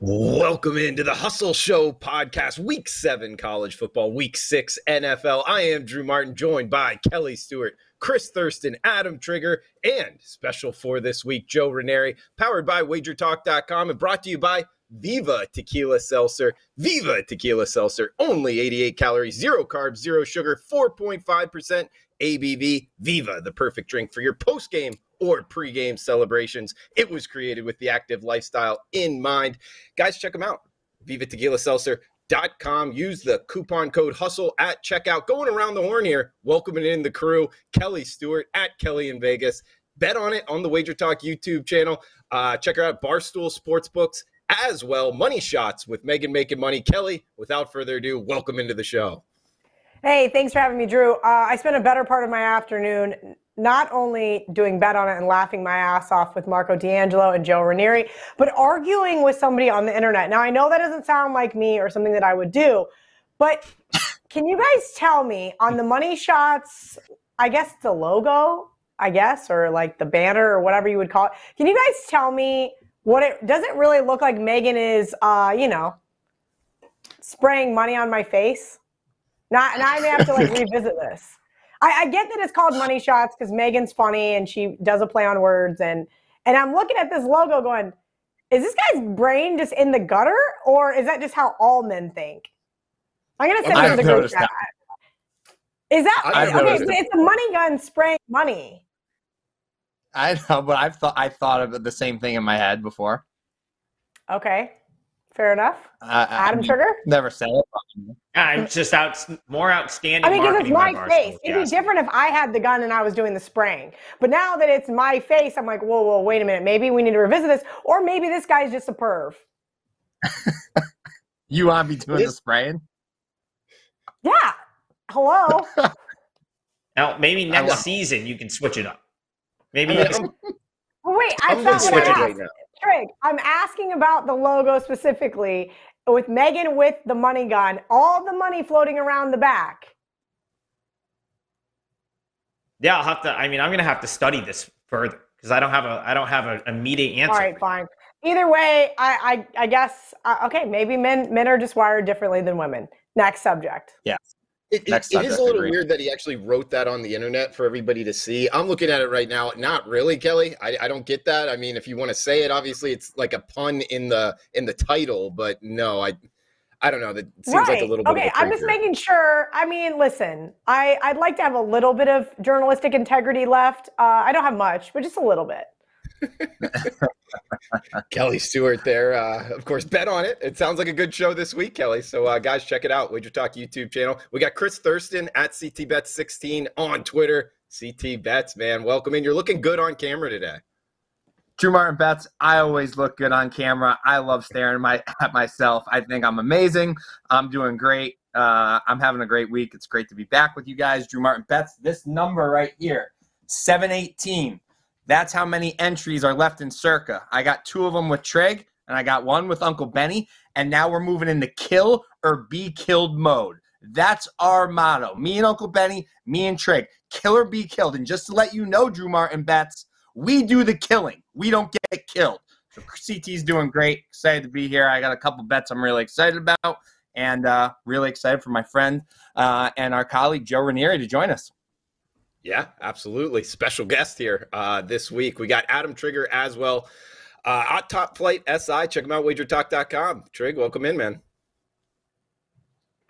Welcome into the Hustle Show podcast, week seven college football, week six NFL. I am Drew Martin, joined by Kelly Stewart, Chris Thurston, Adam Trigger, and special for this week, Joe Ranieri, powered by wagertalk.com and brought to you by Viva Tequila Seltzer. Viva Tequila Seltzer, only 88 calories, zero carbs, zero sugar, 4.5% ABV. Viva, the perfect drink for your post game or pregame celebrations. It was created with the active lifestyle in mind. Guys, check them out. Viva Tequila Seltzer. Dot com. Use the coupon code hustle at checkout. Going around the horn here, welcoming in the crew, Kelly Stewart at Kelly in Vegas. Bet on it on the Wager Talk YouTube channel. Uh, check her out, Barstool Sportsbooks as well. Money shots with Megan making money. Kelly, without further ado, welcome into the show. Hey, thanks for having me, Drew. Uh, I spent a better part of my afternoon not only doing bet on it and laughing my ass off with Marco D'Angelo and Joe Ranieri, but arguing with somebody on the internet. Now, I know that doesn't sound like me or something that I would do, but can you guys tell me on the money shots, I guess the logo, I guess, or like the banner or whatever you would call it, can you guys tell me what it does it really look like Megan is, uh, you know, spraying money on my face? Not, and I may have to like revisit this. I, I get that it's called money shots because Megan's funny and she does a play on words and and I'm looking at this logo going, is this guy's brain just in the gutter or is that just how all men think? I'm gonna send it to the group chat. Is that I've okay? So it's a money gun spraying money. I know, but I've thought I thought of the same thing in my head before. Okay, fair enough. I, I Adam mean, Sugar. Never said it. I'm just out more outstanding. I mean, because it's my by Barstool, face. It'd be different if I had the gun and I was doing the spraying. But now that it's my face, I'm like, whoa, whoa, wait a minute. Maybe we need to revisit this, or maybe this guy's just a perv. You want me to be doing the spraying? Yeah. Hello. Now, maybe next season you can switch it up. Maybe I mean, next- I'm, wait, I I'm thought gonna what switch I it asked. Trig, I'm asking about the logo specifically with Megan with the money gun, all the money floating around the back. yeah, I'll have to. I mean, I'm gonna have to study this further because I don't have a I don't have an immediate answer. All right, fine. Either way, I I, I guess uh, okay. Maybe men men are just wired differently than women. Next subject. It, it- it is a little weird that he actually wrote that on the internet for everybody to see. I'm looking at it right now. Not really, Kelly. I, I don't get that. I mean, if you want to say it, obviously it's like a pun in the in the title, but no, I I don't know. That seems right. like a little bit. okay, of a I'm just making sure. I mean, listen, I I'd like to have a little bit of journalistic integrity left. Uh, I don't have much, but just a little bit. Kelly Stewart there. Uh, of course, bet on it. It sounds like a good show this week, Kelly. So, uh, guys, check it out. Wager Talk YouTube channel. We got Chris Thurston at CTBets16 on Twitter. CT Bets, man. Welcome in. You're looking good on camera today. Drew Martin bets. I always look good on camera. I love staring my at myself. I think I'm amazing. I'm doing great. Uh, I'm having a great week. It's great to be back with you guys. Drew Martin bets. This number right here, 718. That's how many entries are left in Circa. I got two of them with Trig, and I got one with Uncle Benny. And now we're moving into kill or be killed mode. That's our motto. Me and Uncle Benny, me and Trig. Kill or be killed. And just to let you know, Drew Martin bets, we do the killing. We don't get killed. So CT's doing great. Excited to be here. I got a couple bets I'm really excited about, and uh, really excited for my friend uh, and our colleague Joe Ranieri to join us. Yeah, absolutely. Special guest here uh, this week. We got Adam Trigger as well. Uh, at Top Flight SI. Check them out, wagertalk.com. Trig, welcome in, man.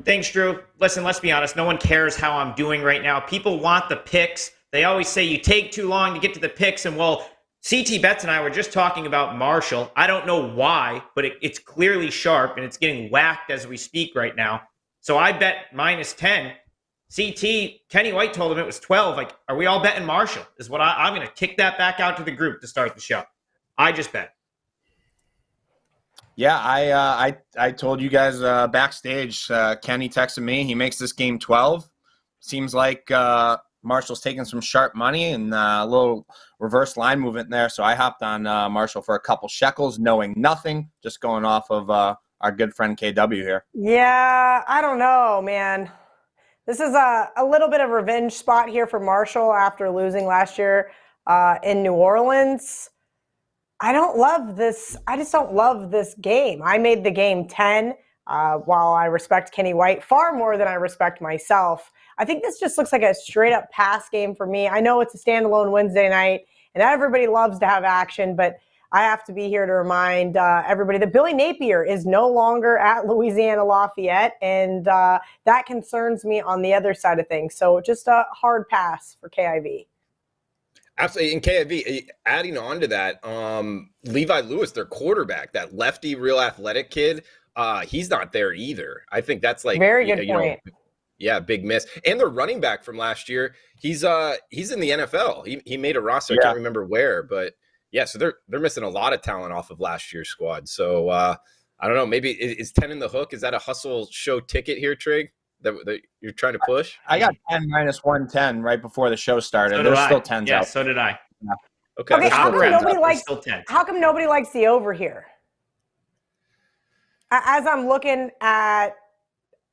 Thanks, Drew. Listen, let's be honest. No one cares how I'm doing right now. People want the picks. They always say you take too long to get to the picks, and well, CT Betts and I were just talking about Marshall. I don't know why, but it, it's clearly sharp and it's getting whacked as we speak right now. So I bet minus 10. CT, Kenny White told him it was 12. Like, are we all betting Marshall? Is what I, I'm going to kick that back out to the group to start the show. I just bet. Yeah, I uh, I I told you guys uh, backstage. Uh, Kenny texted me. He makes this game twelve. Seems like uh, Marshall's taking some sharp money and uh, a little reverse line movement there. So I hopped on uh, Marshall for a couple shekels, knowing nothing, just going off of uh, our good friend KW here. Yeah, I don't know, man. This is a, a little bit of revenge spot here for Marshall after losing last year uh, in New Orleans. I don't love this. I just don't love this game. I made the game 10 uh, while I respect Kenny White far more than I respect myself. I think this just looks like a straight up pass game for me. I know it's a standalone Wednesday night and everybody loves to have action, but I have to be here to remind uh, everybody that Billy Napier is no longer at Louisiana Lafayette, and uh, that concerns me on the other side of things. So just a hard pass for KIV. Absolutely. In KIV, adding on to that, um, Levi Lewis, their quarterback, that lefty, real athletic kid, uh, he's not there either. I think that's like very good you point. Know, yeah, big miss. And their running back from last year, he's uh he's in the NFL. He he made a roster. Yeah. I can't remember where, but yeah, so they're they're missing a lot of talent off of last year's squad. So uh I don't know. Maybe is, ten in the hook? Is that a hustle show ticket here, Trig? That, that you're trying to push? I got ten minus one ten right before the show started. So There's I. still tens yeah, out. so did I. Yeah. Okay. okay how come nobody likes? How come nobody likes the over here? As I'm looking at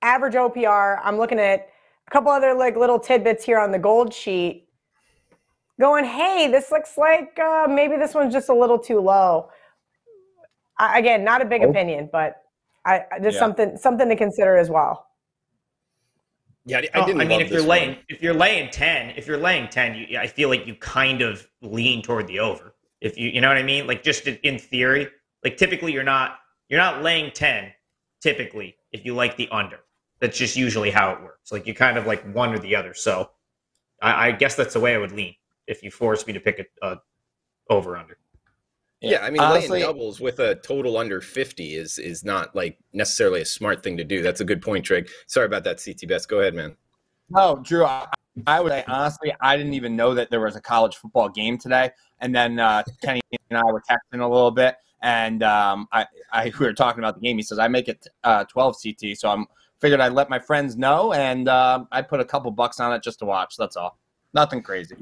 average OPR, I'm looking at a couple other like little tidbits here on the gold sheet going, hey, this looks like uh, maybe this one's just a little too low. I, again, not a big oh. opinion, but I, just yeah. something something to consider as well. Yeah, I, didn't. Oh, I mean, if you're laying one. if you're laying ten, if you're laying ten, you, I feel like you kind of lean toward the over. If you you know what I mean, like just in theory, like typically you're not you're not laying ten. Typically, if you like the under, that's just usually how it works. Like you kind of like one or the other. So I, I guess that's the way I would lean if you force me to pick a, a over under. Yeah, I mean, Honestly, laying doubles with a total under fifty is is not like necessarily a smart thing to do. That's a good point, Trig. Sorry about that, CT Bets. Go ahead, man. No, Drew. I, I would say honestly, I didn't even know that there was a college football game today. And then uh, Kenny and I were texting a little bit, and um, I, I we were talking about the game. He says I make it uh, twelve CT, so I'm figured I'd let my friends know, and uh, I put a couple bucks on it just to watch. That's all. Nothing crazy.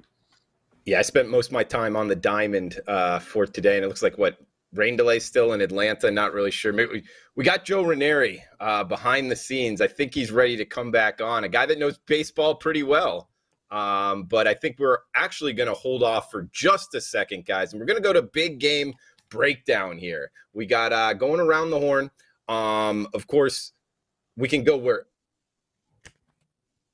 Yeah, I spent most of my time on the diamond uh, for today, and it looks like what rain delay still in Atlanta. Not really sure. We, we got Joe Ranieri uh, behind the scenes. I think he's ready to come back on. A guy that knows baseball pretty well. Um, but I think we're actually going to hold off for just a second, guys, and we're going to go to big game breakdown here. We got uh, going around the horn. Um, of course, we can go where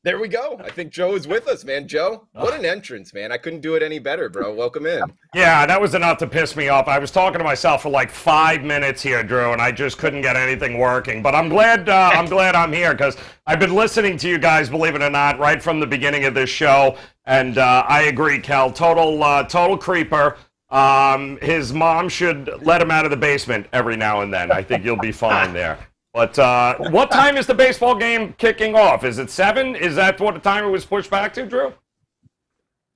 there we go. I think Joe is with us, man. Joe, what an entrance, man. I couldn't do it any better, bro. Welcome in. Yeah, that was enough to piss me off. I was talking to myself for like five minutes here, Drew, and I just couldn't get anything working. But I'm glad uh, I'm glad I'm here because I've been listening to you guys, believe it or not, right from the beginning of this show. And uh, I agree, Kel. Total uh, total creeper. Um, his mom should let him out of the basement every now and then. I think you'll be fine there. But uh, what time is the baseball game kicking off? Is it seven? Is that what the time it was pushed back to, Drew?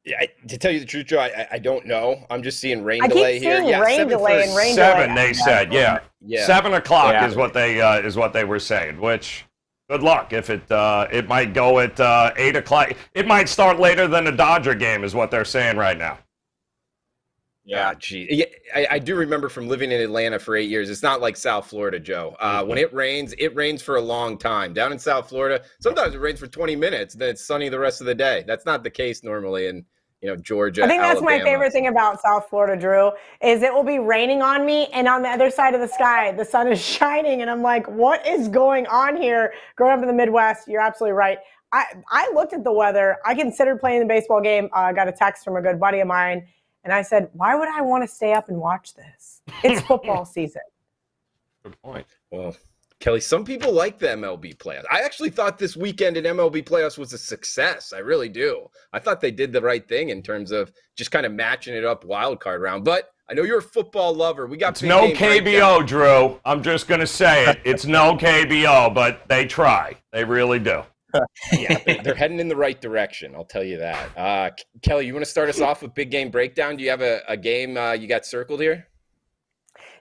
Yeah, I, to tell you the truth, Joe, I, I don't know. I'm just seeing rain I delay here. Yeah, rain delay and rain seven. Delay. They said, yeah, yeah. seven o'clock yeah. is what they uh, is what they were saying. Which, good luck. If it uh, it might go at uh, eight o'clock. It might start later than the Dodger game, is what they're saying right now. Yeah, gee. Yeah, I, I, do remember from living in Atlanta for eight years. It's not like South Florida, Joe. Uh, mm-hmm. When it rains, it rains for a long time. Down in South Florida, sometimes it rains for 20 minutes, then it's sunny the rest of the day. That's not the case normally in you know Georgia. I think that's Alabama. my favorite thing about South Florida, Drew, is it will be raining on me, and on the other side of the sky, the sun is shining, and I'm like, what is going on here? Growing up in the Midwest, you're absolutely right. I I looked at the weather. I considered playing the baseball game. I uh, got a text from a good buddy of mine and I said, why would I want to stay up and watch this? It's football season. Good point. Well, Kelly, some people like the MLB playoffs. I actually thought this weekend in MLB playoffs was a success. I really do. I thought they did the right thing in terms of just kind of matching it up wild card round. But I know you're a football lover. We got it's no KBO, Drew. I'm just going to say it. It's no KBO, but they try. They really do yeah, they're heading in the right direction. I'll tell you that. Uh, Kelly, you want to start us off with big game breakdown? Do you have a, a game uh, you got circled here?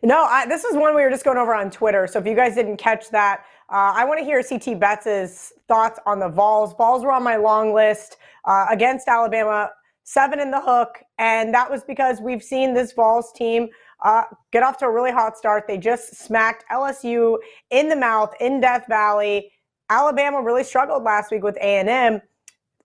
No, I, this is one we were just going over on Twitter. So if you guys didn't catch that, uh, I want to hear CT Betts' thoughts on the Vols. Vols were on my long list uh, against Alabama, seven in the hook, and that was because we've seen this Vols team uh, get off to a really hot start. They just smacked LSU in the mouth in Death Valley. Alabama really struggled last week with A&M.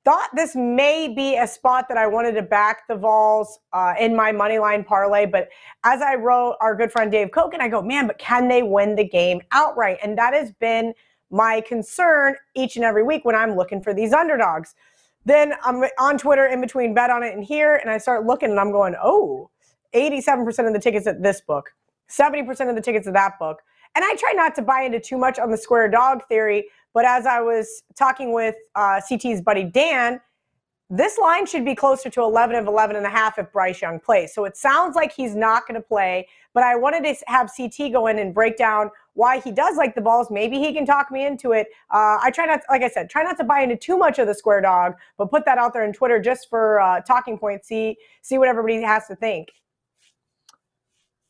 thought this may be a spot that I wanted to back the Vols uh, in my money line parlay. But as I wrote our good friend Dave Koken, I go, man, but can they win the game outright? And that has been my concern each and every week when I'm looking for these underdogs. Then I'm on Twitter in between bet on it and here, and I start looking and I'm going, oh, 87% of the tickets at this book, 70% of the tickets at that book. And I try not to buy into too much on the square dog theory, but as I was talking with uh, CT's buddy Dan, this line should be closer to 11 of 11 and a half if Bryce Young plays. So it sounds like he's not going to play, but I wanted to have CT go in and break down why he does like the Vols. Maybe he can talk me into it. Uh, I try not, like I said, try not to buy into too much of the square dog, but put that out there in Twitter just for uh, talking points. See, see what everybody has to think.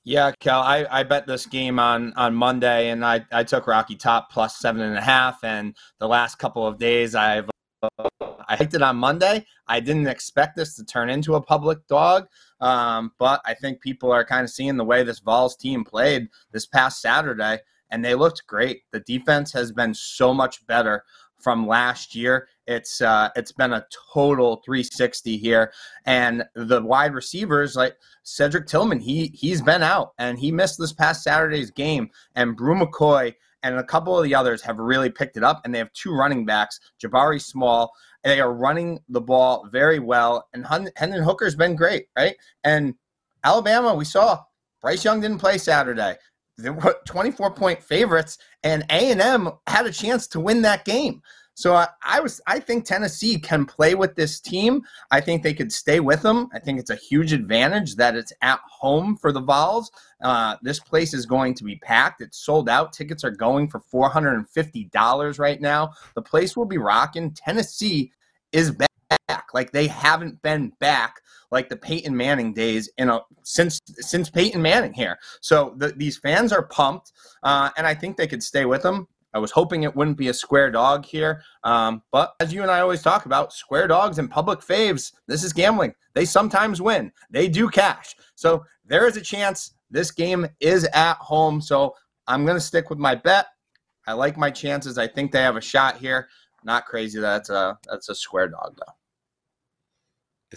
Yeah, Kel, I, I bet this game on on Monday, and I, I took Rocky Top plus seven and a half. And the last couple of days, I've uh, I hiked it on Monday. I didn't expect this to turn into a public dog, um, but I think people are kind of seeing the way this Vols team played this past Saturday, and they looked great. The defense has been so much better from last year. It's uh, it's been a total 360 here, and the wide receivers like Cedric Tillman, he he's been out and he missed this past Saturday's game, and Bru McCoy and a couple of the others have really picked it up, and they have two running backs, Jabari Small. They are running the ball very well, and Hendon Hooker's been great, right? And Alabama, we saw Bryce Young didn't play Saturday. They were 24 point favorites, and A and M had a chance to win that game. So I, I, was I think Tennessee can play with this team. I think they could stay with them. I think it's a huge advantage that it's at home for the Vols. Uh, this place is going to be packed. It's sold out. Tickets are going for four hundred and fifty dollars right now. The place will be rocking. Tennessee is back. Like they haven't been back like the Peyton Manning days in a since since Peyton Manning here. So the, these fans are pumped, uh, and I think they could stay with them. I was hoping it wouldn't be a square dog here. Um, but as you and I always talk about, square dogs and public faves, this is gambling. They sometimes win, they do cash. So there is a chance this game is at home. So I'm going to stick with my bet. I like my chances. I think they have a shot here. Not crazy. That's a that's a square dog though.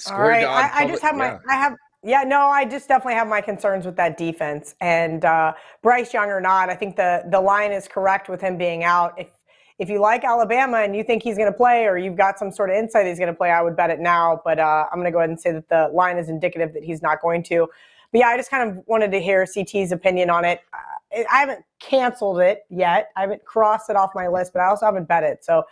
The All right. I, public, I just have my I have yeah, no, I just definitely have my concerns with that defense. And uh, Bryce Young or not, I think the the line is correct with him being out. If if you like Alabama and you think he's going to play, or you've got some sort of insight he's going to play, I would bet it now. But uh, I'm going to go ahead and say that the line is indicative that he's not going to. But yeah, I just kind of wanted to hear CT's opinion on it. Uh, I haven't canceled it yet. I haven't crossed it off my list, but I also haven't bet it. So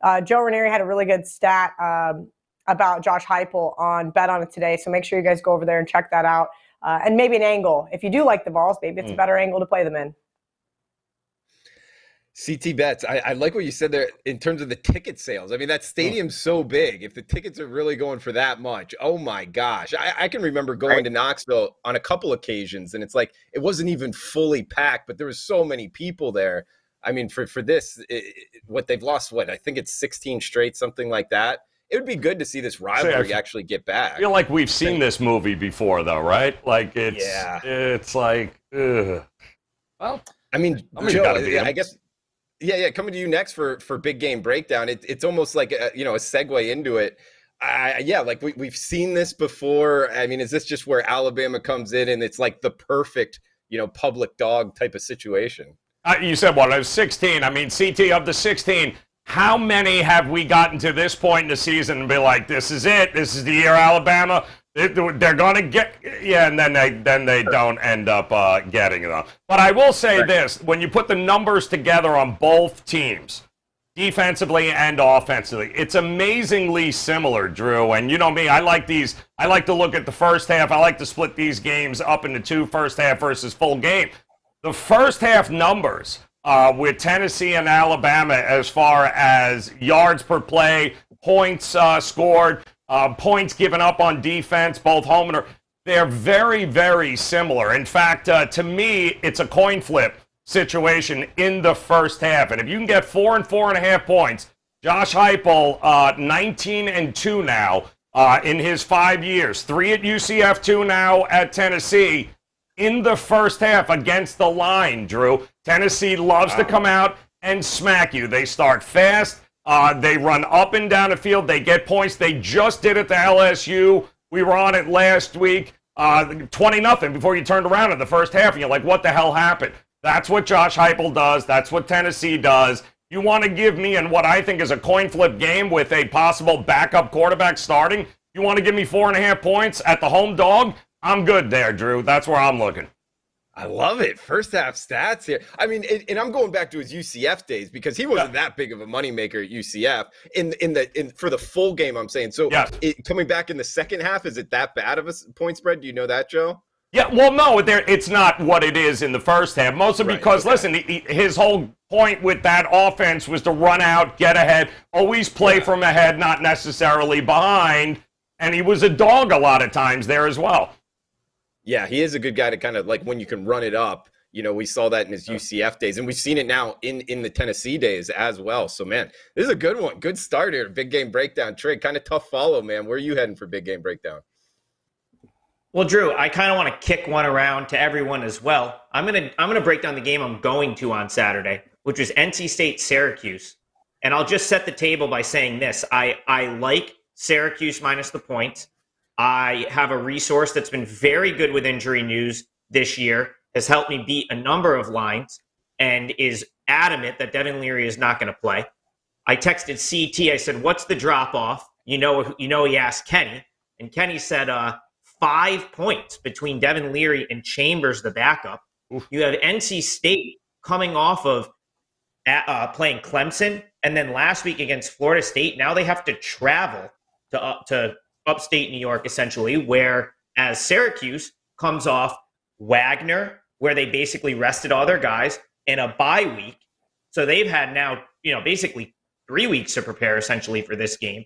uh, Joe Ranieri had a really good stat. Um, about Josh Heupel on Bet on It today. So make sure you guys go over there and check that out. Uh, and maybe an angle. If you do like the Vols, maybe it's mm. a better angle to play them in. CT bets. I, I, like what you said there in terms of the ticket sales. I mean, that stadium's so big. If the tickets are really going for that much, oh my gosh. I, I can remember going right. to Knoxville on a couple occasions and it's like it wasn't even fully packed, but there was so many people there. I mean, for, for this, it, what they've lost, what I think it's 16 straight, something like that it would be good to see this rivalry feel, actually get back. I feel like we've seen this movie before, though, right? Like it's yeah. it's like, ugh. well, I mean, Joe, I, I guess, yeah, yeah. Coming to you next for for big game breakdown. It, it's almost like a, you know a segue into it. I, yeah, like we, we've seen this before. I mean, is this just where Alabama comes in and it's like the perfect, you know, public dog type of situation? Uh, you said what? I was 16. I mean, CT of the 16. How many have we gotten to this point in the season and be like, this is it, this is the year Alabama, they're going to get yeah and then they then they don't end up uh, getting them. But i will say this when you put the numbers together on both teams defensively and offensively it's amazingly similar drew. And you know me i like these i like to look at the first half. I like to split these games up into two first half versus full game. The first half numbers uh, with Tennessee and Alabama as far as yards per play, points uh, scored, uh, points given up on defense, both home and they're very, very similar. In fact, uh, to me, it's a coin flip situation in the first half. And if you can get four and four and a half points, Josh Heupel, uh, 19 and two now uh, in his five years, three at UCF, two now at Tennessee in the first half against the line, Drew. Tennessee loves to come out and smack you. They start fast, Uh, they run up and down the field. They get points. They just did it to LSU. We were on it last week, uh, 20 nothing before you turned around in the first half, and you're like, what the hell happened? That's what Josh Heupel does. That's what Tennessee does. You want to give me in what I think is a coin flip game with a possible backup quarterback starting? You want to give me four and a half points at the home dog? I'm good there, Drew. That's where I'm looking. I love it. First half stats here. I mean, and, and, I'm going back to his UCF days because he wasn't yeah. that big of a moneymaker at UCF in in the in for the full game. I'm saying so. Yes. It, coming back in the second half, is it that bad of a point spread? Do you know that, Joe? Yeah, well, no, there, it's not what it is in the first half. Mostly right, because, okay. listen, he, his whole point with that offense was to run out, get ahead, always play yeah. from ahead, not necessarily behind. And he was a dog a lot of times there as well. Yeah, he is a good guy to kind of like when you can run it up. You know, we saw that in his UCF days, and we've seen it now in in the Tennessee days as well. So, man, this is a good one. Good start here. Big game breakdown. Trig, kind of tough follow, man. Where are you heading for big game breakdown? Well, Drew, I kind of want to kick one around to everyone as well. I'm gonna I'm gonna break down the game I'm going to on Saturday, which is NC State Syracuse, and I'll just set the table by saying this: I I like Syracuse minus the points. I have a resource that's been very good with injury news this year, has helped me beat a number of lines, and is adamant that Devin Leary is not going to play. I texted CT. I said, "What's the drop off?" You know, you know. He asked Kenny, and Kenny said, uh, five points between Devin Leary and Chambers, the backup. Oof. You have NC State coming off of uh, playing Clemson, and then last week against Florida State. Now they have to travel to uh, to upstate New York, essentially, where as Syracuse comes off Wagner, where they basically rested all their guys in a bye week. So they've had now, you know, basically three weeks to prepare essentially for this game.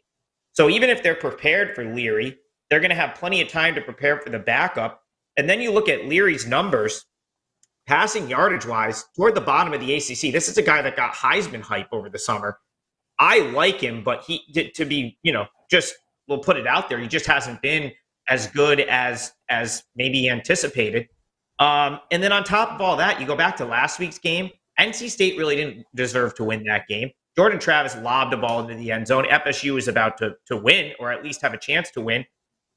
So even if they're prepared for Leary, they're going to have plenty of time to prepare for the backup. And then you look at Leary's numbers, passing yardage wise, toward the bottom of the ACC. This is a guy that got Heisman hype over the summer. I like him, but he to be, you know, just we'll put it out there. He just hasn't been as good as as maybe anticipated. Um, and then on top of all that, you go back to last week's game. NC State really didn't deserve to win that game. Jordan Travis lobbed a ball into the end zone. FSU was about to to win, or at least have a chance to win.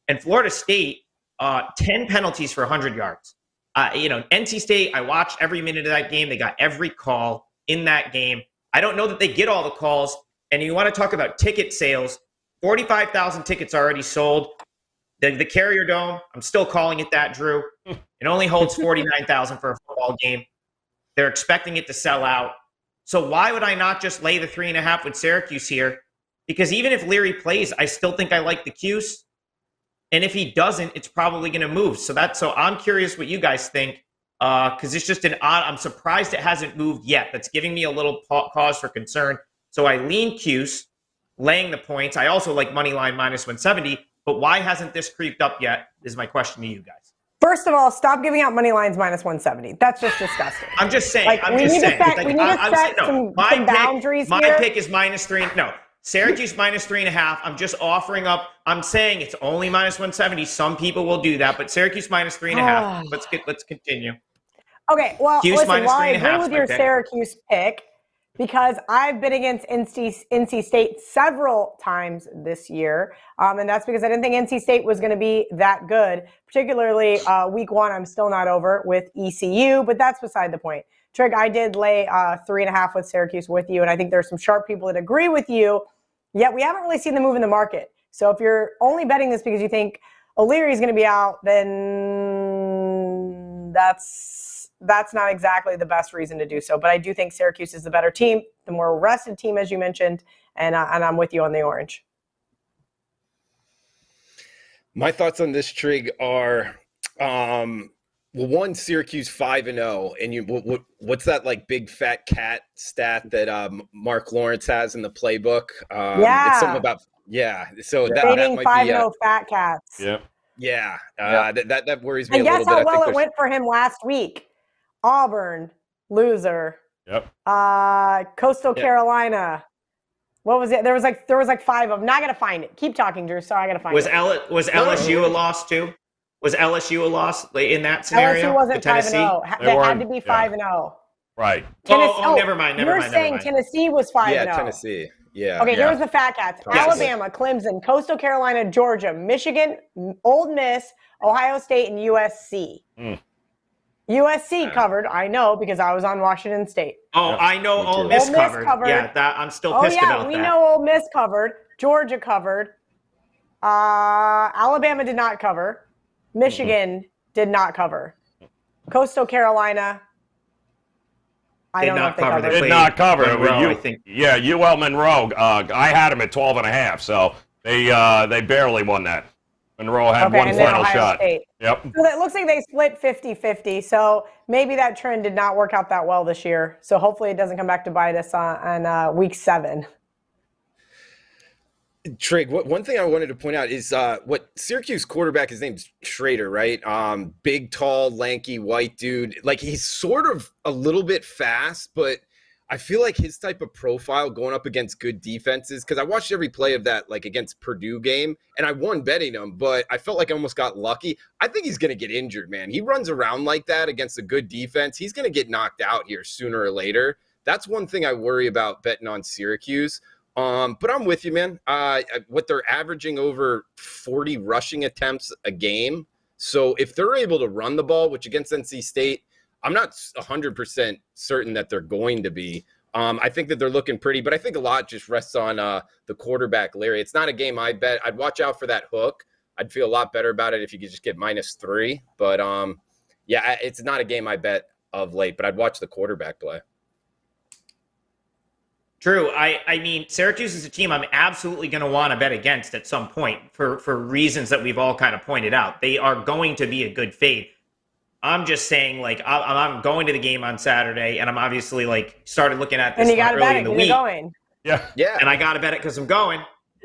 And Florida State, uh, ten penalties for 100 yards. Uh, you know, NC State. I watched every minute of that game. They got every call in that game. I don't know that they get all the calls. And you want to talk about ticket sales? 45,000 tickets already sold. The, the Carrier Dome, I'm still calling it that, Drew. It only holds 49,000 for a football game. They're expecting it to sell out. So why would I not just lay the three and a half with Syracuse here? Because even if Leary plays, I still think I like the Cuse. And if he doesn't, it's probably going to move. So that's so I'm curious what you guys think because uh, it's just an odd. I'm surprised it hasn't moved yet. That's giving me a little pause for concern. So I lean Cuse laying the points. I also like money line minus 170, but why hasn't this creeped up yet? Is my question to you guys. First of all, stop giving out money lines minus 170. That's just disgusting. I'm just saying. Like, I'm we just need saying. To set, like, we need to set no, some, my some boundaries pick, here. My pick is minus three. No, Syracuse minus three and a half. I'm just offering up. I'm saying it's only minus 170. Some people will do that, but Syracuse minus three and a half. Let's get. Let's continue. Okay. Well, listen. While I agree with your pick. Syracuse pick, because I've been against NC, NC State several times this year. Um, and that's because I didn't think NC State was going to be that good, particularly uh, week one. I'm still not over with ECU, but that's beside the point. Trig, I did lay uh, three and a half with Syracuse with you, and I think there's some sharp people that agree with you, yet we haven't really seen the move in the market. So if you're only betting this because you think O'Leary is going to be out, then that's that's not exactly the best reason to do so. But I do think Syracuse is the better team, the more rested team, as you mentioned, and uh, and I'm with you on the orange. My thoughts on this trig are, um, well, one Syracuse five and zero, oh, and you what, what's that like big fat cat stat that um, Marc Lawrence has in the playbook? Um, yeah, it's something about yeah. So yeah. that, that might five be, and zero oh fat cats. Yep. Yeah, uh, that, that that worries me. And guess how well it went for him last week. Auburn, loser. Yep. Uh, Coastal yep. Carolina. What was it? There was like there was like five of them. Now I gotta find it. Keep talking, Drew. Sorry, I gotta find was it. L- was LSU a loss too? Was LSU a loss in that scenario? LSU wasn't five and zero. Oh. They, had to be five yeah. and zero. Right. Tennessee, oh, oh, never mind. Never you're mind. saying mind. Tennessee was five yeah, and zero. Tennessee. Yeah. Okay, Yeah. here's the Fat Cats: Yes. Alabama, Clemson, Coastal Carolina, Georgia, Michigan, Ole Miss, Ohio State, and USC. Mm. USC covered, I know because I was on Washington State. Oh, Yeah, I know me Ole. Miss, Ole Miss covered. covered. Yeah, that I'm still Oh pissed yeah, about we that. know Ole Miss covered. Georgia covered. Uh, Alabama did not cover. Michigan did not cover. Coastal Carolina. I Did don't know not if they cover. They covered. Did not cover. Monroe, You- I think. Yeah, UL Monroe. Uh, I had them at 12 and a half, so they uh, they barely won that. Monroe had Okay, one and then final Ohio shot. State. Yep. So that looks like they split 50-50. So maybe that trend did not work out that well this year. So hopefully it doesn't come back to bite us on, on uh, week seven. Trig, what, one thing I wanted to point out is uh, what Syracuse quarterback, his name's Shrader, right? Um, big, tall, lanky, white dude. Like he's sort of a little bit fast, but I feel like his type of profile going up against good defenses, because I watched every play of that, like against Purdue game, and I won betting him, but I felt like I almost got lucky. I think he's going to get injured, man. He runs around like that against a good defense. He's going to get knocked out here sooner or later. That's one thing I worry about betting on Syracuse. Um, but I'm with you, man. Uh, what they're averaging over 40 rushing attempts a game. So if they're able to run the ball, which against NC State, I'm not 100% certain that they're going to be. Um, I think that they're looking pretty, but I think a lot just rests on uh, the quarterback, Leary. It's not a game I bet. I'd watch out for that hook. I'd feel a lot better about it if you could just get minus three. But um, yeah, it's not a game I bet of late, but I'd watch the quarterback play. True. I, I mean, Syracuse is a team I'm absolutely going to want to bet against at some point for, for reasons that we've all kind of pointed out. They are going to be a good fade. I'm just saying, like, I, I'm going to the game on Saturday, and I'm obviously like started looking at this And you got one to bet early it in the 'cause week, you're going. Yeah. Yeah. and I got to bet it because I'm going.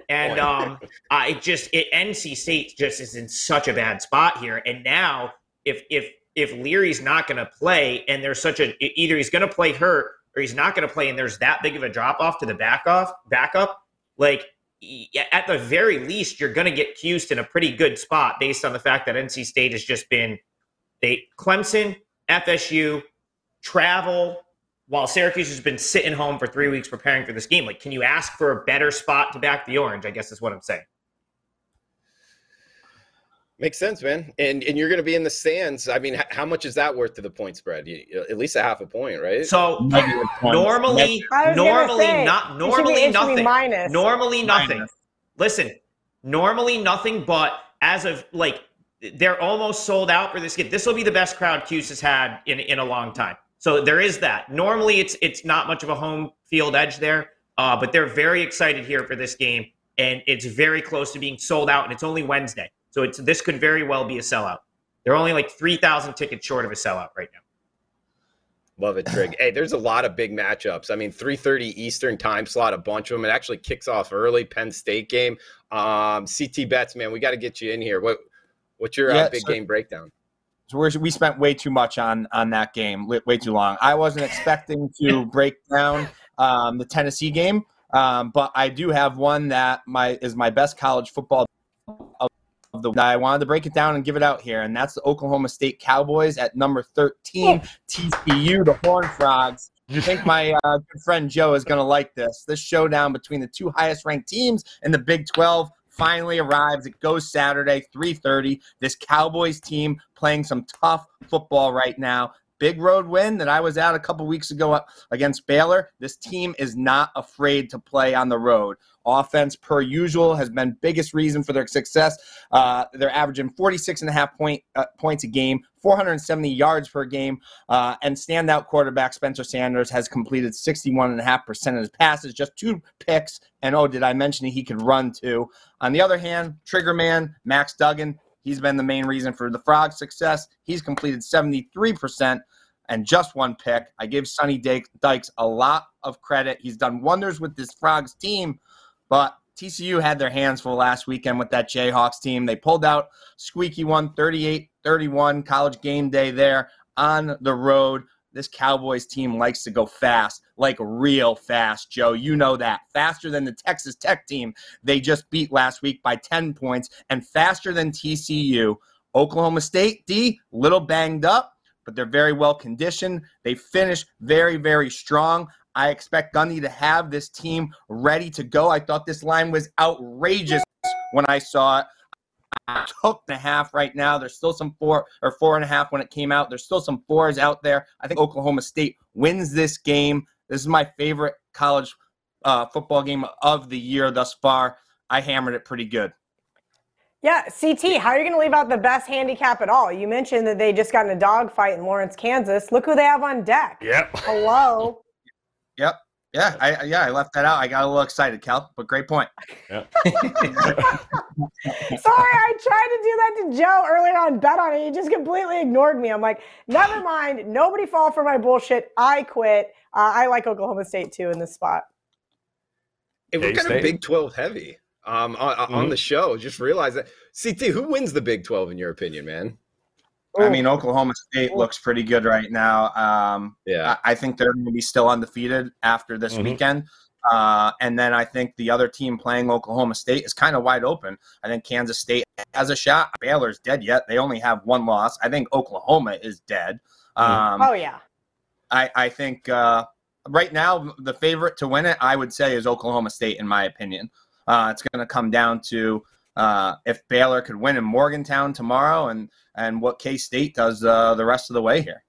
And um, I just it, NC State just is in such a bad spot here. And now, if if if Leary's not going to play, and there's such a either he's going to play hurt or he's not going to play, and there's that big of a drop off to the back off backup, like y- at the very least, you're going to get Cused in a pretty good spot based on the fact that NC State has just been they Clemson, FSU, travel. While Syracuse has been sitting home for three weeks preparing for this game, like, can you ask for a better spot to back the orange? I guess is what I'm saying. Makes sense, man. And and you're going to be in the stands. I mean, how much is that worth to the point spread? You, at least a half a point, right? So normally, I was gonna normally say, not It should be- normally be nothing. minus. Normally nothing. Minus. Listen, normally nothing, but as of like they're almost sold out for this game. This will be the best crowd Cuse has had in in a long time. So there is that. Normally it's it's not much of a home field edge there, uh, but they're very excited here for this game, and it's very close to being sold out, and it's only Wednesday, so it's this could very well be a sellout. They're only like three thousand tickets short of a sellout right now. Love it, Trig. hey, there's a lot of big matchups. I mean, 3:30 Eastern time slot, a bunch of them. It actually kicks off early. Penn State game. Um, CT bets, man, we got to get you in here. What what's your Yeah, uh, big so- game breakdown? So we're, we spent way too much on on that game, way, too long. I wasn't expecting to break down um, the Tennessee game, um, but I do have one that my is my best college football of of the. I wanted to break it down and give it out here, and that's the Oklahoma State Cowboys at number thirteen, TCU, the Horn Frogs. I think my uh, good friend Joe is going to like this. This showdown between the two highest ranked teams in the Big 12 finally arrives. It goes Saturday, 3:30. This Cowboys team playing some tough football right now. Big road win that I was at a couple weeks ago against Baylor. This team is not afraid to play on the road. Offense, per usual, has been biggest reason for their success. Uh, they're averaging 46 and a half point, uh, points a game, 470 yards per game, uh, and standout quarterback Spencer Sanders has completed 61.5% of his passes, just two picks. And oh, did I mention he could run too? On the other hand, Trigger Man, Max Duggan, he's been the main reason for the Frogs' success. He's completed 73% and just one pick. I give Sonny Dykes a lot of credit. He's done wonders with this Frogs team, but TCU had their hands full last weekend with that Jayhawks team. They pulled out squeaky one, 38 31, college game day there on the road. This Cowboys team likes to go fast, like real fast, Joe. You know that. Faster than the Texas Tech team they just beat last week by 10 points, and faster than TCU. Oklahoma State, D, little banged up, but they're very well conditioned. They finish very, very strong. I expect Gundy to have this team ready to go. I thought this line was outrageous when I saw it. I took the half right now. There's still some four or four and a half when it came out. There's still some fours out there. I think Oklahoma State wins this game. This is my favorite college uh, football game of the year thus far. I hammered it pretty good. Yeah, CT, how are you going to leave out the best handicap at all? You mentioned that they just got in a dogfight in Lawrence, Kansas. Look who they have on deck. Yep. Hello. Yep. Yeah, I yeah, I left that out. I got a little excited, Kel, but great point. Yeah. Sorry, I tried to do that to Joe earlier on, bet on it. He just completely ignored me. I'm like, never mind. Nobody fall for my bullshit. I quit. Uh, I like Oklahoma State too in this spot. Hey, we're kind of Big 12 heavy um, on, on Mhm. the show. Just realize that. CT, who wins the Big 12 in your opinion, man? I mean, Oklahoma State looks pretty good right now. Um, Yeah. I I think they're going to be still undefeated after this Mhm. weekend. Uh, and then I think the other team playing Oklahoma State is kind of wide open. I think Kansas State has a shot. Baylor's dead yet. They only have one loss. I think Oklahoma is dead. Um, oh yeah. I, I think uh, right now the favorite to win it, I would say, is Oklahoma State, in my opinion. Uh, it's going to come down to uh, if Baylor could win in Morgantown tomorrow, and and what K State does uh, the rest of the way here.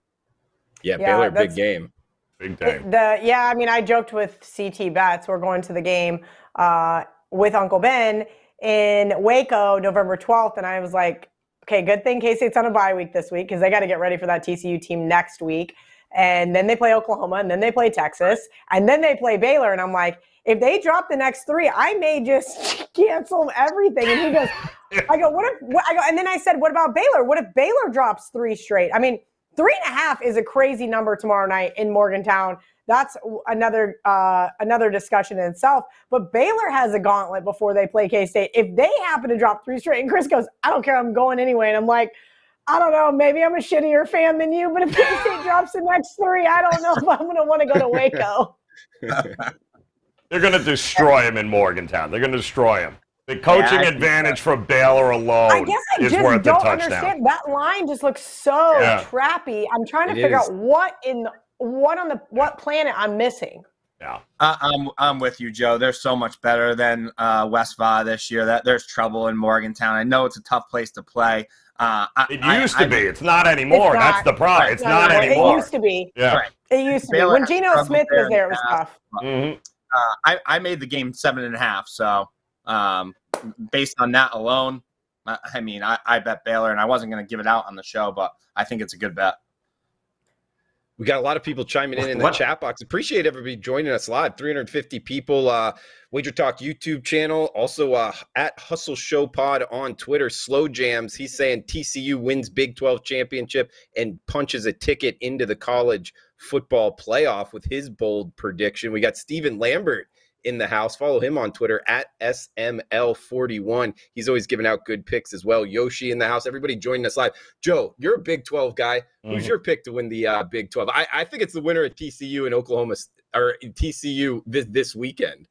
Yeah, Yeah, Baylor, big game. Big The, day. the yeah, I mean, I joked with CT Bets. We're going to the game uh, with Uncle Ben in Waco, November 12th, and I was like, okay, good thing K State's on a bye week this week because they got to get ready for that TCU team next week, and then they play Oklahoma, and then they play Texas, and then they play Baylor, and I'm like, if they drop the next three, I may just cancel everything. And he goes, I go, what if? What, I go, and then I said, what about Baylor? What if Baylor drops three straight? I mean, three and a half is a crazy number tomorrow night in Morgantown. That's another uh, another discussion in itself. But Baylor has a gauntlet before they play K State. If they happen to drop three straight, and Chris goes, I don't care, I'm going anyway. And I'm like, I don't know, maybe I'm a shittier fan than you, but if K State drops the next three, I don't know if I'm going to want to go to Waco. They're going to destroy him in Morgantown. They're going to destroy him. The coaching I- advantage for Baylor alone I guess I is just worth the don't touchdown. understand. That line just looks so Yeah. trappy. I'm trying to It figure is. out what in the, what on the what planet I'm missing. Yeah. I, I'm I'm with you, Joe. They're so much better than uh, West Va this year. That there's trouble in Morgantown. I know it's a tough place to play. Uh, I, It I- used to I- be. It's not anymore. It's That's the problem. It's not It anymore. used to be. Yeah. Right. It used to be. When has Geno Smith was there, it was past. tough. Mhm. Uh, I, I made the game seven and a half. So um, based on that alone, I, I mean, I, I bet Baylor, and I wasn't going to give it out on the show, but I think it's a good bet. We got a lot of people chiming in in the chat box. Appreciate everybody joining us live. 350 people. Uh, Wager Talk YouTube channel. Also uh, at Hustle Show Pod on Twitter. Slow Jams. He's saying TCU wins Big 12 championship and punches a ticket into the college football playoff with his bold prediction. We got Stephen Lambert in the house. Follow him on Twitter at SML41. He's always giving out good picks as well. Yoshi in the house. Everybody joining us live. Joe, you're a Big 12 guy. Who's Mhm. your pick to win the uh, Big 12? I, I think it's the winner of TCU and Oklahoma or TCU this, this weekend.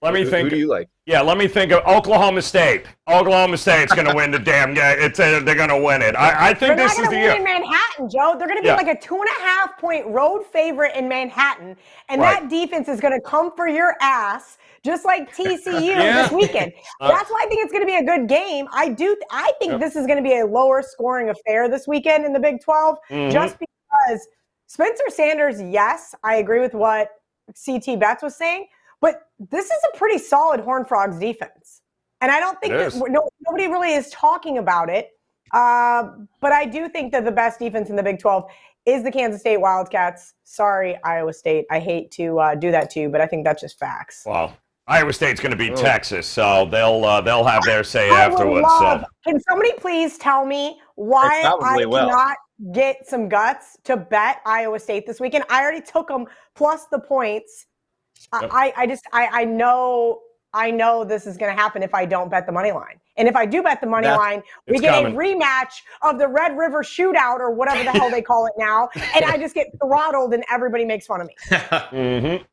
Let me Who- think. Who do you like? Yeah, let me think of Oklahoma State. Oklahoma State's going to win the damn game. It's uh, they're going to win it. I, I They're think not this is going the to win in. Manhattan, Joe. They're going to be Yeah. like a two and a half point road favorite in Manhattan, and Right. that defense is going to come for your ass, just like TCU Yeah. this weekend. Uh, That's why I think it's going to be a good game. I do. I think Yep. this is going to be a lower scoring affair this weekend in the Big 12, Mhm. just because Spencer Sanders. Yes, I agree with what CT Betts was saying, but this is a pretty solid Horn Frogs defense, and I don't think It that is. no, nobody really is talking about it. Uh, but I do think that the best defense in the Big 12 is the Kansas State Wildcats. Sorry, Iowa State. I hate to uh, do that to you, but I think that's just facts. Well, Iowa State's going to beat Oh. Texas, so they'll uh, they'll have their say I afterwards. love- So. Can somebody please tell me why I will. cannot get some guts to bet Iowa State this weekend? I already took them plus the points. I- Yep. I, I just I, I know I know this is going to happen if I don't bet the money line. And if I do bet the money That's- line, we get coming. a rematch of the Red River Shootout or whatever the hell they call it now, and I just get throttled and everybody makes fun of me. mm-hmm.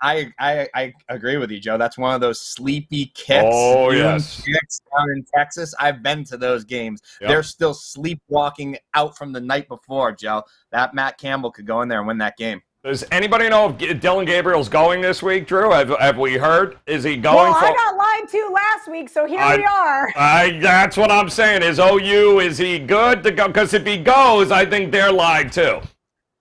I, I I agree with you, Joe. That's one of those sleepy kicks. Oh, yes. kicks down in Texas. I've been to those games. Yep. They're still sleepwalking out from the night before, Joe. That Matt Campbell could go in there and win that game. Does anybody know if Dillon Gabriel's going this week, Drew? Have, have we heard? Is he going? Well, for, I got lied to last week, so here I- we are. I, that's what I'm saying. Is OU is he good to go? Because if he goes, I think they're lied too.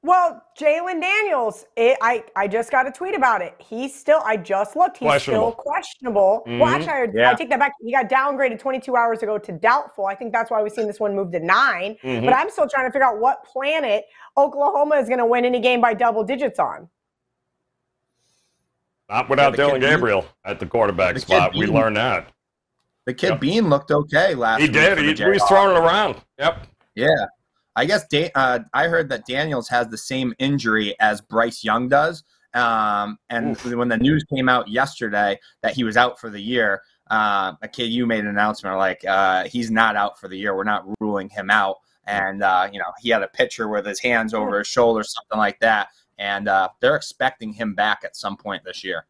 Well, Jalon Daniels, it, I I just got a tweet about it. He's still. I just looked. He's Questionable. still questionable. Mhm. Well, actually, I, Yeah. I take that back. He got downgraded 22 hours ago to doubtful. I think that's why we've seen this one move to 9 Mhm. But I'm still trying to figure out what planet Oklahoma is going to win any game by double digits on. Not without the Dillon kid- Gabriel at the quarterback The kid spot. We learned that. The kid Yep. Bean looked okay last He week. did. for He, the he was throwing it around. Yep. Yeah. I guess da- uh, I heard that Daniels has the same injury as Bryce Young does. Um, and Oof. when the news came out yesterday that he was out for the year, uh, a KU made an announcement like uh, he's not out for the year. We're not ruling him out. And uh, you know he had a picture with his hands over his shoulder, something like that. And uh, they're expecting him back at some point this year.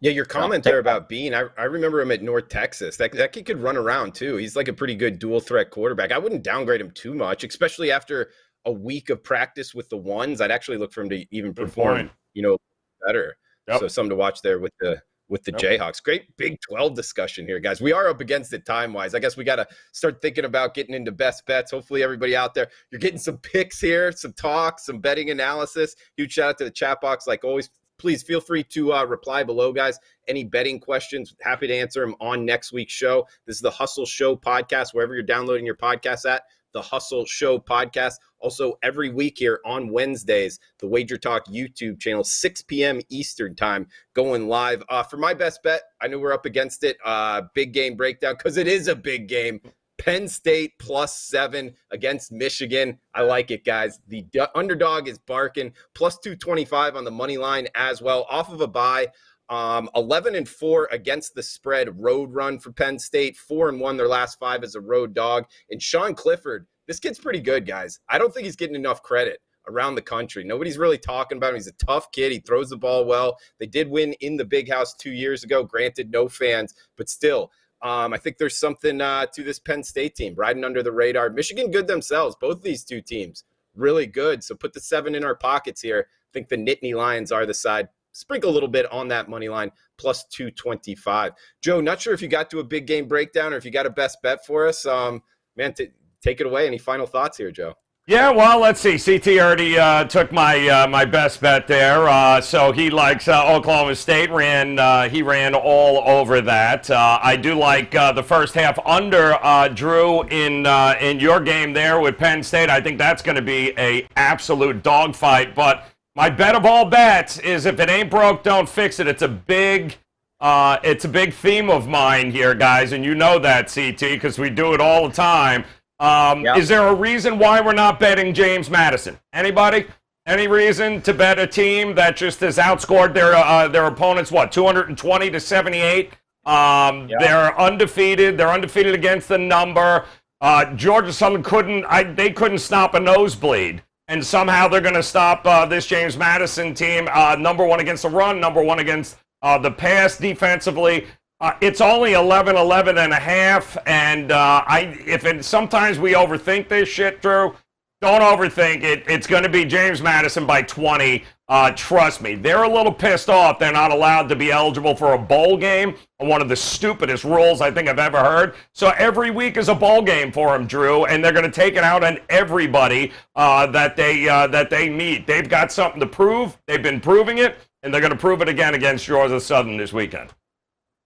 Yeah, your comment there about Bean, I, I remember him at North Texas. That, that kid could run around too. He's like a pretty good dual threat quarterback. I wouldn't downgrade him too much, especially after a week of practice with the ones. I'd actually look for him to even Good perform, point. you know, better. Yep. So something to watch there with the with the Yep. Jayhawks. Great Big 12 discussion here, guys. We are up against it time wise. I guess we got to start thinking about getting into best bets. Hopefully, everybody out there, you're getting some picks here, some talk, some betting analysis. Huge shout out to the chat box, like always. Please feel free to uh, reply below, guys. Any betting questions, happy to answer them on next week's show. This is the Hustle Show podcast, wherever you're downloading your podcast at the Hustle Show podcast. Also, every week here on Wednesdays, the Wager Talk YouTube channel, 6 p.m. Eastern time, going live. Uh, for my best bet, I know we're up against it. Uh, big game breakdown because it is a big game. Penn State plus seven against Michigan. I like it, guys. The underdog is barking plus 225 on the money line as well, off of a buy. Um, 11 and 4 against the spread road run for Penn State, 4 and 1 their last five as a road dog. And Sean Clifford, this kid's pretty good, guys. I don't think he's getting enough credit around the country. Nobody's really talking about him. He's a tough kid. He throws the ball well. They did win in the big house two years ago. Granted, no fans, but still. Um, I think there's something uh, to this Penn State team riding under the radar. Michigan good themselves. Both these two teams really good. So put the seven in our pockets here. I think the Nittany Lions are the side. Sprinkle a little bit on that money line plus 225. Joe, not sure if you got to a big game breakdown or if you got a best bet for us. Um, man, t- take it away. Any final thoughts here, Joe? Yeah, well, let's see. CT already uh, took my uh, my best bet there, uh, so he likes uh, Oklahoma State. Ran uh, he ran all over that. Uh, I do like the first half under Drew in in your game there with Penn State. I think that's going to be a absolute dogfight. But my bet of all bets is if it ain't broke, don't fix it. It's a big it's a big theme of mine here, guys, and you know that CT because we do it all the time. Um, Yep. Is there a reason why we're not betting James Madison? Anybody? Any reason to bet a team that just has outscored their uh, their opponents? What, 220 to 78? Um, Yep. They're undefeated. They're undefeated against the number. Uh, Georgia Southern couldn't. I, they couldn't stop a nosebleed, and somehow they're going to stop uh, this James Madison team. Uh, number one against the run, number one against uh, the pass defensively. Uh, it's only 11, 11 and a half, and uh, I if it, sometimes we overthink this shit, Drew. Don't overthink it. It's going to be James Madison by 20. Uh, trust me, they're a little pissed off. They're not allowed to be eligible for a bowl game. One of the stupidest rules I think I've ever heard. So every week is a bowl game for them, Drew, and they're going to take it out on everybody uh, that they uh, that they meet. They've got something to prove. They've been proving it, and they're going to prove it again against Georgia Southern this weekend.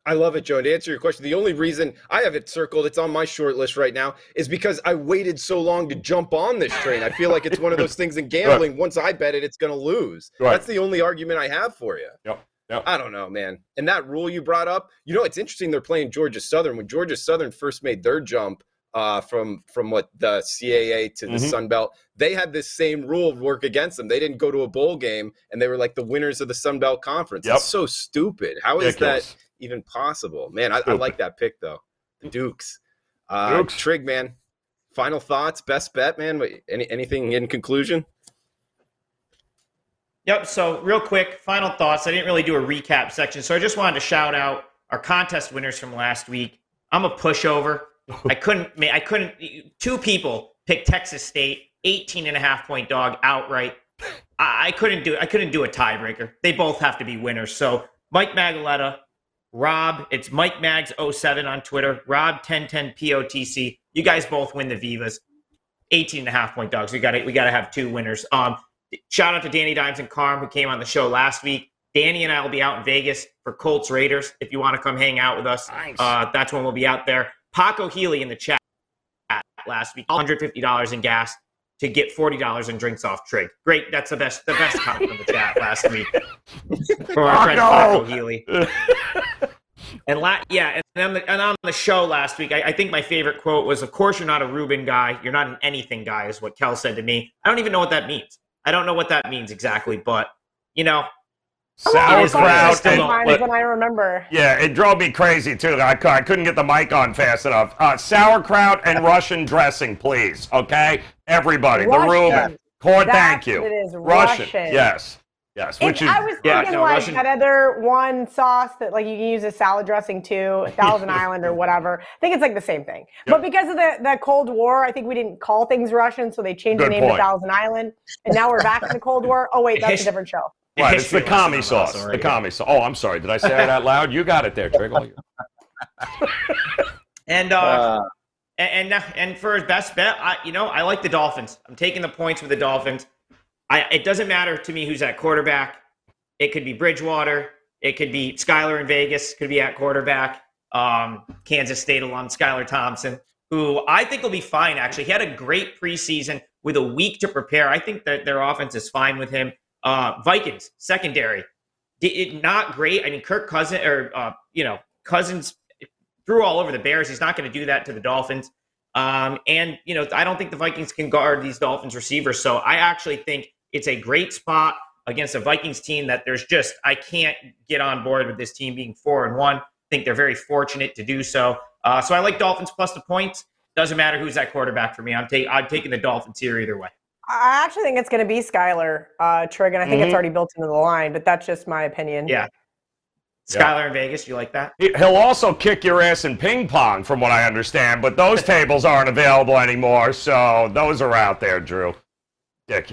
I love it, Joe. To answer your question, the only reason I have it circled, it's on my short list right now, is because I waited so long to jump on this train. I feel like it's one of those things in gambling. Once I bet it, it's going to lose. Right. That's the only argument I have for you. Yep. Yep. I don't know, man. And that rule you brought up, you know, it's interesting. They're playing Georgia Southern. When Georgia Southern first made their jump uh, from from what the CAA to the Mhm. Sun Belt, they had this same rule work against them. They didn't go to a bowl game, and they were like the winners of the Sun Belt Conference. Yep. It's so stupid. How is Ridiculous. that even possible? Man, I, I like that pick though. The Dukes. Uh, Dukes. Trig, man. Final thoughts, best bet, man. Any anything in conclusion? Yep. So, real quick, final thoughts. I didn't really do a recap section, so I just wanted to shout out our contest winners from last week. I'm a pushover. I couldn't. I couldn't. Two people picked Texas State, 18 and a half point dog outright. I, I couldn't do I couldn't do a tiebreaker. They both have to be winners. So Mike Magaletta, Rob, it's Mike Mags 07 on Twitter, Rob 1010 POTC. You guys both win the Vivas. 18 and a half point dogs. We got to we got to have two winners. Um, shout out to Danny Dimes and Carm who came on the show last week. Danny and I will be out in Vegas for Colts Raiders. If you want to come hang out with us, Nice. uh, that's when we'll be out there. Paco Healy in the chat last week, $150 in gas to get $40 in drinks off Trig. Great. That's the best the best comment in the chat last week from our friend! Paco Healy. And la- yeah, and on, the, and on the show last week, I, I think my favorite quote was, "Of course, you're not a Reuben guy. You're not an anything guy," is what Kel said to me. I don't even know what that means. I don't know what that means exactly, but you know, Sauerkraut and don't- but- than I remember. yeah, it drove me crazy too. I, I couldn't get the mic on fast enough. Uh, sauerkraut and Russian dressing, please. Okay, everybody. The Russian. Reuben. Cord, That's thank you. it is, Russian. Russian. Yes. Yes. Which is I was Yeah, thinking no, like Russian- that other one sauce that like you can use as salad dressing too, Thousand Island or whatever. I think it's like the same thing. But because of the, the Cold War, I think we didn't call things Russian, so they changed Good the name point. to Thousand Island, and now we're back in the Cold War. Oh wait, that's a different show. right. It's the history commie sauce. Russell The right commie sauce. Oh, I'm sorry. Did I say it out loud? You got it there, Triggle. and uh, Uh, and and, and for his best bet, I you know I like the Dolphins. I'm taking the points with the Dolphins. I it doesn't matter to me who's at quarterback. It could be Bridgewater. It could be Skylar in Vegas. Could be at quarterback. Um, Kansas State alum Skylar Thompson, who I think will be fine. Actually, he had a great preseason with a week to prepare. I think that their offense is fine with him. Uh, Vikings secondary, it not great. I mean, Kirk Cousins or uh, you know Cousins threw all over the Bears. He's not going to do that to the Dolphins. Um, and you know, I don't think the Vikings can guard these Dolphins receivers. So I actually think it's a great spot against a Vikings team that there's just I can't get on board with this team being four and one. I think they're very fortunate to do so. Uh, so I like Dolphins plus the points. Doesn't matter who's that quarterback for me. I'm taking I'm taking the Dolphins here either way. I actually think it's going to be Skylar uh, Trig, and I think Mhm. it's already built into the line, but that's just my opinion. Yeah. Yeah. Skylar in Vegas, you like that? He'll also kick your ass in ping pong, from what I understand, but those tables aren't available anymore, so those are out there, Drew.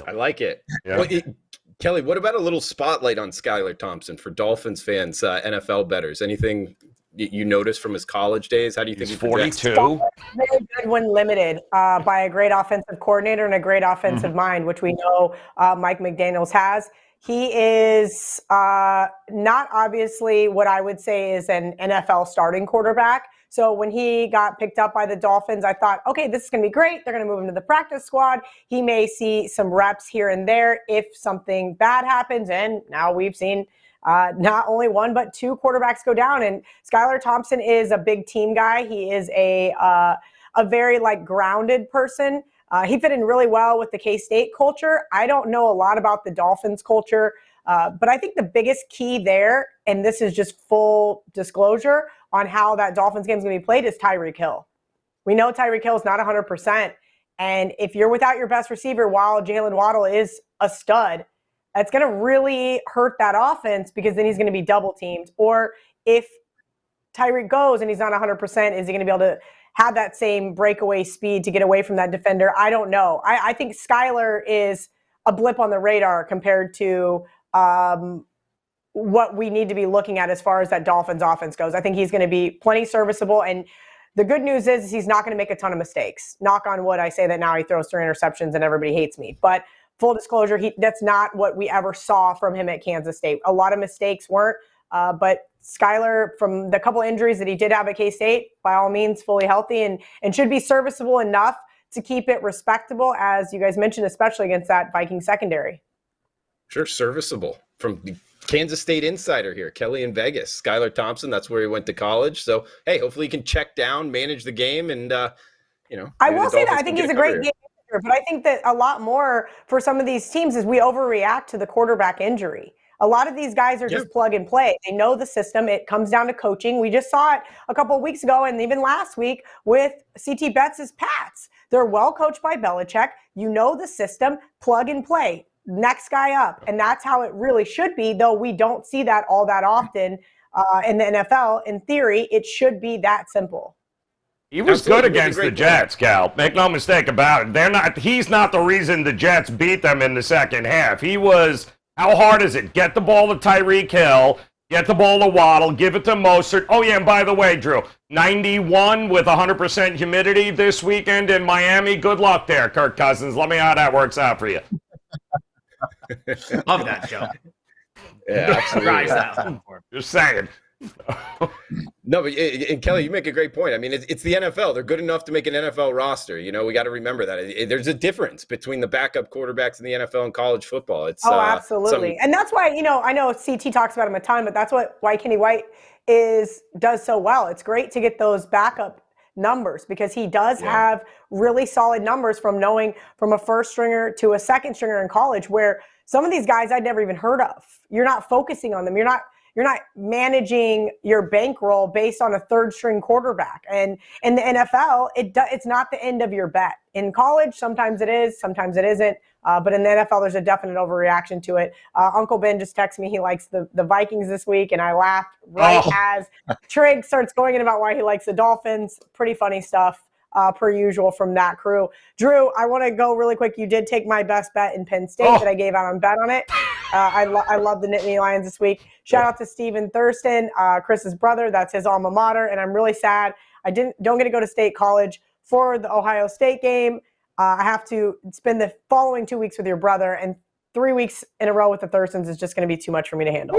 I like it. Yeah. Well, it- Kelly, what about a little spotlight on Skylar Thompson for Dolphins fans, uh, NFL betters? Anything you noticed from his college days? How do you think He's he projects? 42. very good when limited uh, by a great offensive coordinator and a great offensive mind, which we know uh, Mike McDaniels has. He is uh, not obviously what I would say is an NFL starting quarterback. So when he got picked up by the Dolphins, I thought, okay, this is going to be great. They're going to move him to the practice squad. He may see some reps here and there if something bad happens. And now we've seen uh, not only one but two quarterbacks go down. And Skylar Thompson is a big team guy. He is a uh, a very like grounded person. Uh, he fit in really well with the K State culture. I don't know a lot about the Dolphins culture, uh, but I think the biggest key there, and this is just full disclosure on how that Dolphins game is going to be played, is Tyreek Hill. We know Tyreek Hill is not 100%. And if you're without your best receiver while Jaylen Waddle is a stud, that's going to really hurt that offense because then he's going to be double teamed. Or if Tyreek goes and he's not 100%, is he going to be able to have that same breakaway speed to get away from that defender? I don't know. I, I think Skylar is a blip on the radar compared to um, what we need to be looking at as far as that Dolphins offense goes. I think he's going to be plenty serviceable. And the good news is, he's not going to make a ton of mistakes. Knock on wood, I say that now he throws three interceptions and everybody hates me. But full disclosure, he, that's not what we ever saw from him at Kansas State. A lot of mistakes weren't. Uh, but Skylar, from the couple injuries that he did have at K State, by all means, fully healthy and and should be serviceable enough to keep it respectable, as you guys mentioned, especially against that Viking secondary. Sure, serviceable from Kansas State insider here, Kelly in Vegas. Skylar Thompson, that's where he went to college. So, hey, hopefully he can check down, manage the game, and, uh, you know. I will say that I think he's a great cover game manager, but I think that a lot more for some of these teams is we overreact to the quarterback injury. A lot of these guys are just plug and play. They know the system. It comes down to coaching. We just saw it a couple of weeks ago and even last week with CT Bets' Pats. They're well coached by Belichick. You know the system, plug and play. Next guy up. And that's how it really should be, though we don't see that all that often uh, in the NFL. In theory, it should be that simple. He was Absolutely. good That's a against the great Jets, Kel. Make no mistake about it. They're not. He's not the reason the Jets beat them in the second half. He was. How hard is it? Get the ball to Tyreek Hill. Get the ball to Waddle. Give it to Mostert. Oh yeah, and by the way, Drew, 91 with 100% humidity this weekend in Miami. Good luck there, Kirk Cousins. Let me know how that works out for you. Love that show. Yeah, absolutely. Rise that one. Just saying. No, but eh, and Kelly, you make a great point. I mean, it's, it's the NFL. They're good enough to make an NFL roster. You know, we got to remember that Eh, there's a difference between the backup quarterbacks in the NFL and college football. It's Oh, uh, absolutely. some- And that's why, you know, I know CT talks about him a ton, but that's what why Kenny White is does so well. It's great to get those backup numbers because he does Yeah. have really solid numbers from knowing from a first stringer to a second stringer in college where some of these guys I'd never even heard of. You're not focusing on them. You're not you're not managing your bankroll based on a third string quarterback. And in the NFL, it do, it's not the end of your bet. In college, sometimes it is, sometimes it isn't. Uh, but in the NFL, there's a definite overreaction to it. Uh, Uncle Ben just texted me he likes the, the Vikings this week, and I laughed right Oh. as Trig starts going in about why he likes the Dolphins. Pretty funny stuff, uh, per usual, from that crew. Drew, I want to go really quick. You did take my best bet in Penn State Oh. that I gave out on Bet on it. Uh, I, lo- I love the Nittany Lions this week. Shout out to Steven Thruston, uh, Chris's brother. That's his alma mater, and I'm really sad I didn't don't get to go to State College for the Ohio State game. Uh, I have to spend the following two weeks with your brother, and three weeks in a row with the Thrustons is just going to be too much for me to handle.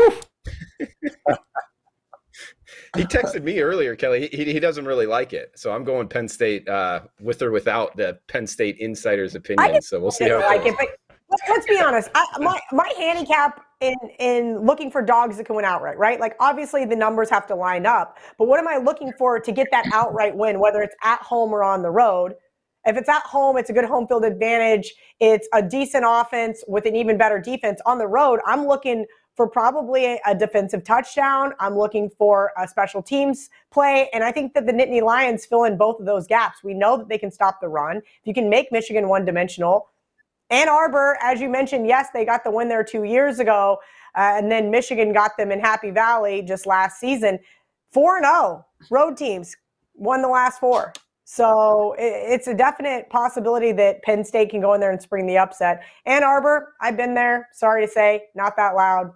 He texted me earlier, Kelly. He, he doesn't really like it, so I'm going Penn State uh, with or without the Penn State insider's opinion. So we'll see how it like goes. it, but let's, be honest. I, my my handicap in in looking for dogs that can win outright, right? Like obviously the numbers have to line up, but what am I looking for to get that outright win, whether it's at home or on the road? If it's at home, it's a good home field advantage. It's a decent offense with an even better defense. On the road, I'm looking for probably a, defensive touchdown. I'm looking for a special teams play. And I think that the Nittany Lions fill in both of those gaps. We know that they can stop the run. If you can make Michigan one dimensional, Ann Arbor, as you mentioned, yes, they got the win there two years ago, uh, and then Michigan got them in Happy Valley just last season. Four and zero road teams won the last four, so it's a definite possibility that Penn State can go in there and spring the upset. Ann Arbor, I've been there. Sorry to say, not that loud.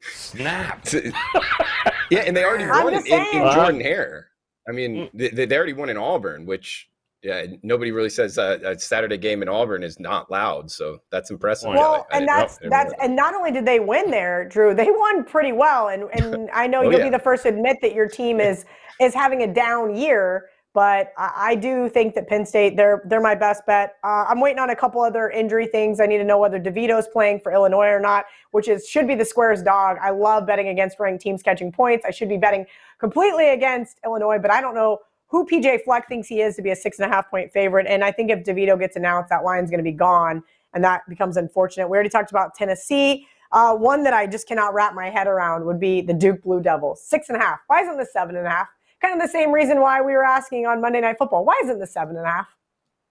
Snap. yeah, and they already I'm won in, in, in. Jordan Hare. I mean, they, they already won in Auburn, which yeah, nobody really says uh, a Saturday game in Auburn is not loud. So that's impressive. Well, Well, I- I and that's I that's and not only did they win there, Drew, they won pretty well. And and I know Oh, you'll yeah. be the first to admit that your team is is having a down year. But I, do think that Penn State they're they're my best bet. Uh, I'm waiting on a couple other injury things. I need to know whether DeVito's playing for Illinois or not, which is should be the squares dog. I love betting against ranked teams catching points. I should be betting completely against Illinois, but I don't know who PJ Fleck thinks he is to be a six and a half point favorite. And I think if DeVito gets announced, that line's going to be gone, and that becomes unfortunate. We already talked about Tennessee. Uh, one that I just cannot wrap my head around would be the Duke Blue Devils, six and a half. Why isn't the seven and a half? Kind of the same reason why we were asking on Monday Night Football. Why isn't the seven and a half?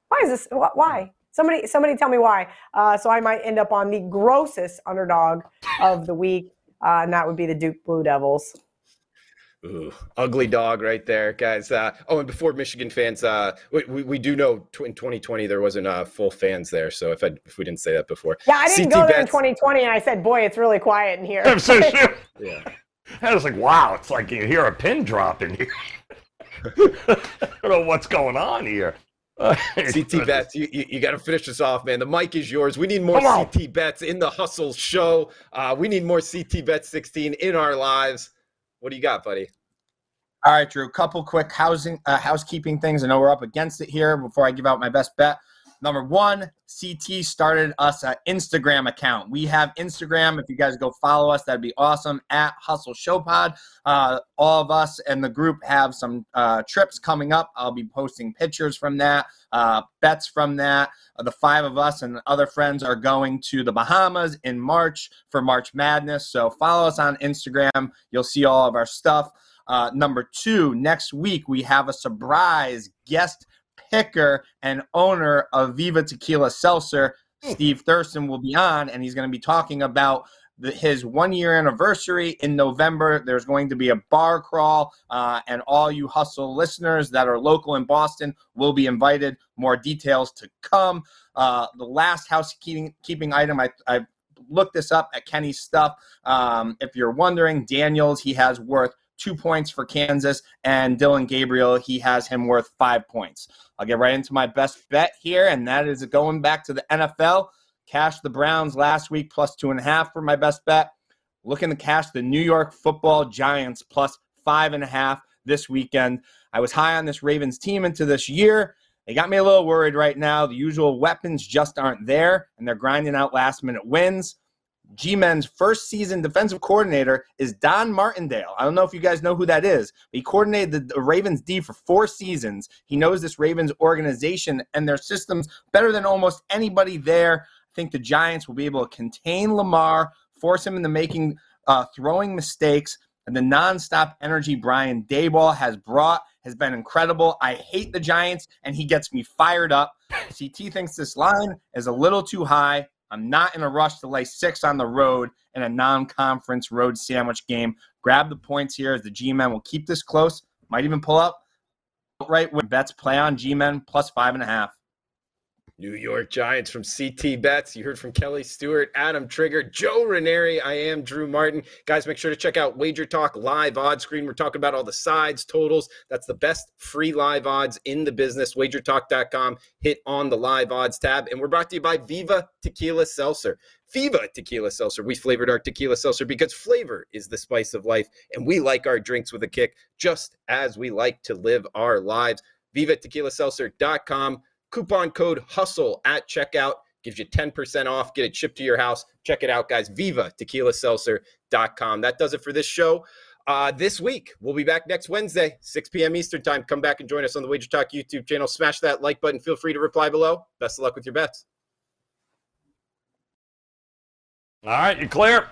Why is this? wh- Why? Somebody, somebody, tell me why. Uh, so I might end up on the grossest underdog of the week, uh, and that would be the Duke Blue Devils. Ooh, ugly dog right there, guys. Uh, oh, and before Michigan fans, uh, we, we, we do know tw- in 2020 there wasn't uh, full fans there. So if I, if we didn't say that before, Yeah, I didn't CT go there in 2020, and I said, "Boy, it's really quiet in here." I'm so sure. yeah. I was like, wow, it's like you hear a pin drop in here. I don't know what's going on here. CT bets, you, you, you got to finish this off, man. The mic is yours. We need more Come on. CT bets in the hustle show. Uh, we need more CT bet 16 in our lives. What do you got, buddy? All right, Drew. Couple quick housing uh, housekeeping things. I know we're up against it here. Before I give out my best bet, number one, CT started us an Instagram account. We have Instagram. If you guys go follow us, that'd be awesome. At Hustle Show Pod. Uh, all of us and the group have some uh, trips coming up. I'll be posting pictures from that, uh, bets from that. The five of us and other friends are going to the Bahamas in March for March Madness. So follow us on Instagram. You'll see all of our stuff. Uh, number two, next week we have a surprise guest picker and owner of Viva Tequila Seltzer. Steve Thruston will be on, and he's going to be talking about the, his one year anniversary in November. There's going to be a bar crawl, uh, and all you hustle listeners that are local in Boston will be invited. More details to come. Uh, the last housekeeping keeping item I, I looked this up at Kenny's stuff. Um, if you're wondering, Daniels he has worth two points for Kansas, and Dillon Gabriel he has him worth five points. I'll get right into my best bet here, and that is going back to the NFL. Cash the Browns last week plus two and a half for my best bet. Looking to cash the New York football Giants plus five and a half this weekend. I was high on this Ravens team into this year. They got me a little worried right now. The usual weapons just aren't there, and they're grinding out last minute wins. G Men's first season defensive coordinator is Don Martindale. I don't know if you guys know who that is, but he coordinated the Ravens D for four seasons. He knows this Ravens organization and their systems better than almost anybody there I think the Giants will be able to contain Lamar, force him into making uh, throwing mistakes, and the nonstop energy Brian Daboll has brought has been incredible. I hate the Giants, and he gets me fired up. CT thinks this line is a little too high. I'm not in a rush to lay six on the road in a non-conference road sandwich game. Grab the points here as the G-men will keep this close. Might even pull up right when bets play on G-men plus five and a half. New York Giants from CT Bets. You heard from Kelly Stewart, Adam Trigger, Joe Ranieri. I am Drew Martin. Guys, make sure to check out Wager Talk live odds screen. We're talking about all the sides, totals. That's the best free live odds in the business. WagerTalk.com. Hit on the live odds tab. And we're brought to you by Viva Tequila Seltzer. Viva Tequila Seltzer. We flavored our tequila seltzer because flavor is the spice of life. And we like our drinks with a kick, just as we like to live our lives. VivaTequilaSeltzer.com Coupon code HUSTLE at checkout gives you 10% off. Get it shipped to your house. Check it out, guys. Viva tequilaseltzer.com. That does it for this show. Uh, this week, we'll be back next Wednesday, 6 p.m. Eastern Time. Come back and join us on the Wager Talk YouTube channel. Smash that like button. Feel free to reply below. Best of luck with your bets. All right, you clear?